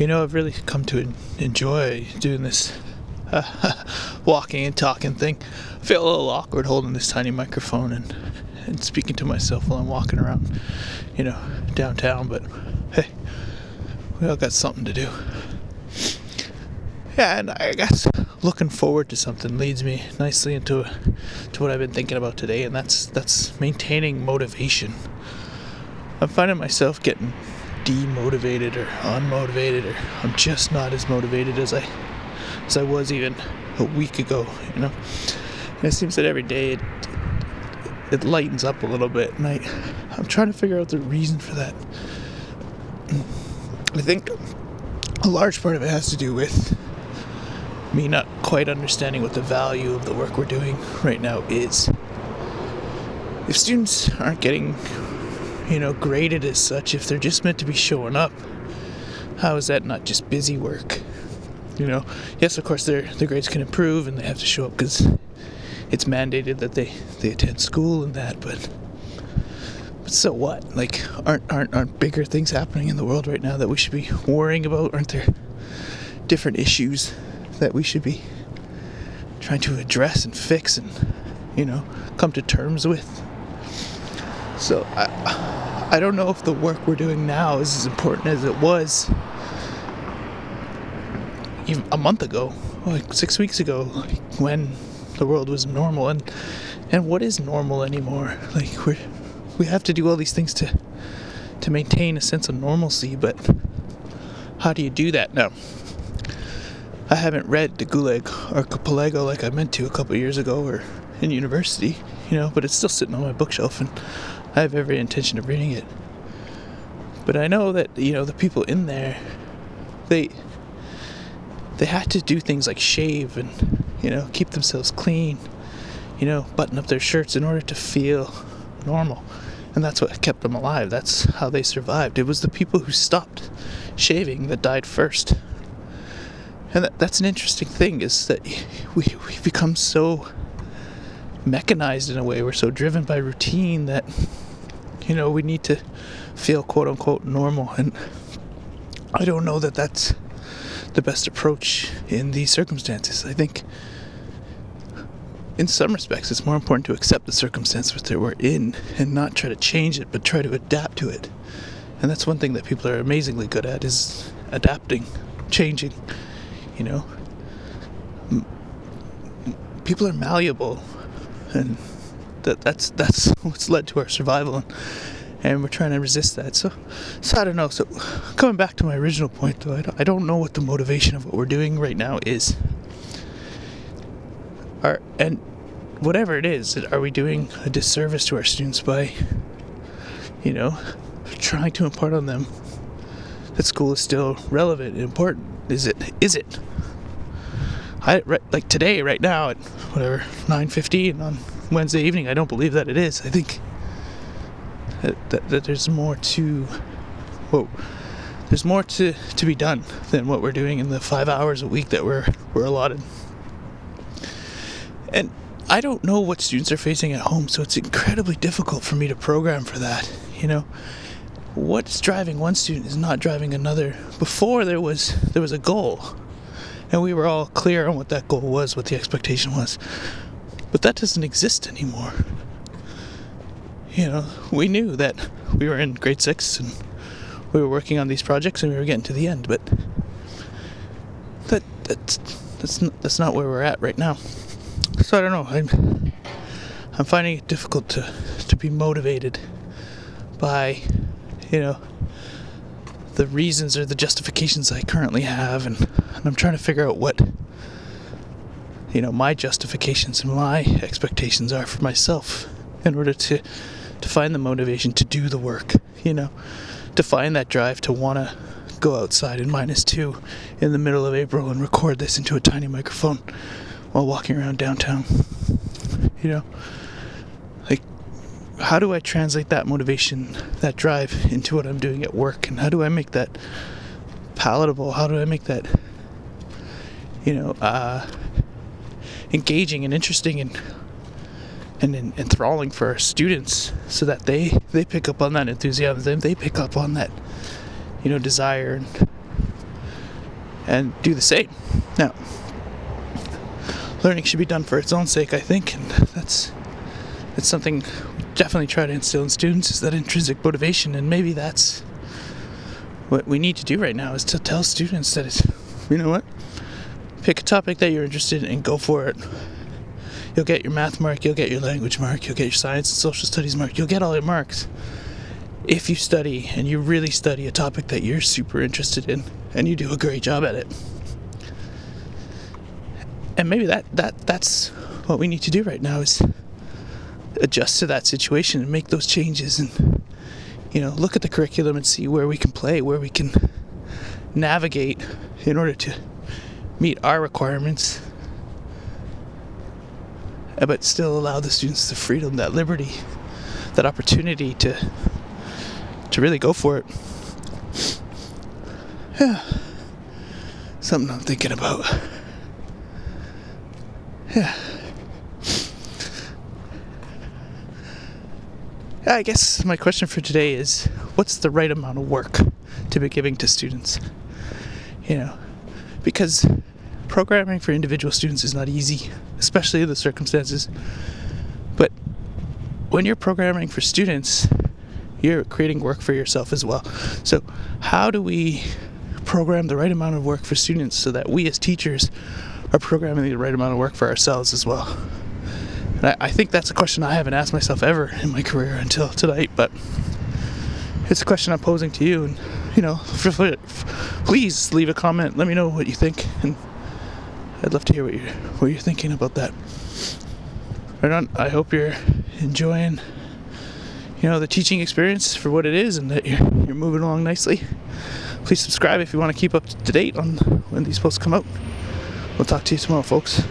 You know, I've really come to enjoy doing this uh, walking and talking thing. I feel a little awkward holding this tiny microphone and, and speaking to myself while I'm walking around, you know, downtown, but hey, we all got something to do. Yeah, and I guess looking forward to something leads me nicely into to what I've been thinking about today, and that's that's maintaining motivation. I'm finding myself getting demotivated or unmotivated, or I'm just not as motivated as I as I was even a week ago. You know, and it seems that every day it it lightens up a little bit, and I I'm trying to figure out the reason for that. I think a large part of it has to do with me not quite understanding what the value of the work we're doing right now is. If students aren't getting, you know, graded as such, if they're just meant to be showing up, how is that not just busy work? You know, yes, of course, their their grades can improve and they have to show up because it's mandated that they they attend school and that, but. But so what? Like, aren't aren't aren't bigger things happening in the world right now that we should be worrying about? Aren't there different issues that we should be trying to address and fix and you know come to terms with so i i don't know if the work we're doing now is as important as it was even a month ago like 6 weeks ago when the world was normal. And and what is normal anymore? Like we we have to do all these things to to maintain a sense of normalcy but how do you do that? Now I haven't read the Gulag Archipelago like I meant to a couple years ago or in university, you know, but it's still sitting on my bookshelf. And I have every intention of reading it. But I know that, you know, the people in there they they had to do things like shave and, you know, keep themselves clean, you know, button up their shirts in order to feel normal. And that's what kept them alive. That's how they survived. It was the people who stopped shaving that died first and that, that's an interesting thing is that we we become so mechanized in a way. We're so driven by routine that you know we need to feel quote unquote normal. And i don't know that that's the best approach in these circumstances. I think in some respects it's more important to accept the circumstance that we're in and not try to change it but try to adapt to it. And that's one thing that people are amazingly good at is adapting changing you know? People are malleable and that that's that's what's led to our survival. And, and we're trying to resist that. So so i don't know. So coming back to my original point though i don't, I don't know what the motivation of what we're doing right now is. Are and whatever it is are we doing a disservice to our students by you know trying to impart on them that school is still relevant and important? Is it is it I like today, right now at whatever 9:15 on Wednesday evening. I don't believe that it is. I think that, that, that there's more to whoa, there's more to, to be done than what we're doing in the five hours a week that we're we're allotted. And I don't know what students are facing at home, so it's incredibly difficult for me to program for that. You know, what's driving one student is not driving another. Before there was there was a goal and we were all clear on what that goal was, what the expectation was. But that doesn't exist anymore. You know, we knew that we were in grade six and we were working on these projects and we were getting to the end, but that that's that's not, that's not where we're at right now. So I don't know. I'm I'm finding it difficult to to be motivated by, you know, the reasons or the justifications I currently have, and, and I'm trying to figure out what you know my justifications and my expectations are for myself in order to to find the motivation to do the work. You know, to find that drive to want to go outside in minus two in the middle of April and record this into a tiny microphone while walking around downtown. You know how do I translate that motivation, that drive into what I'm doing at work? And how do I make that palatable? How do I make that, you know, uh, engaging and interesting and and enthralling for our students so that they they pick up on that enthusiasm they pick up on that you know desire and and do the same. Now, learning should be done for its own sake, I think, and that's that's something definitely try to instill in students is that intrinsic motivation, and maybe that's what we need to do right now is to tell students that it's, you know what, pick a topic that you're interested in and go for it. You'll get your math mark, you'll get your language mark, you'll get your science and social studies mark, you'll get all your marks if you study and you really study a topic that you're super interested in and you do a great job at it. And maybe that, that that's what we need to do right now is adjust to that situation and make those changes and you know look at the curriculum and see where we can play where we can navigate in order to meet our requirements but still allow the students the freedom that liberty that opportunity to to really go for it. Yeah something i'm thinking about. Yeah I guess my question for today is what's the right amount of work to be giving to students? You know, because programming for individual students is not easy, especially in the circumstances. But when you're programming for students, you're creating work for yourself as well. So, how do we program the right amount of work for students so that we as teachers are programming the right amount of work for ourselves as well? I, I think that's a question I haven't asked myself ever in my career until tonight, but it's a question I'm posing to you. And, you know, please leave a comment. Let me know what you think. And I'd love to hear what you're, what you're thinking about that. Right on. I hope you're enjoying, you know, the teaching experience for what it is and that you're, you're moving along nicely. Please subscribe if you want to keep up to date on when these posts come out. We'll talk to you tomorrow, folks.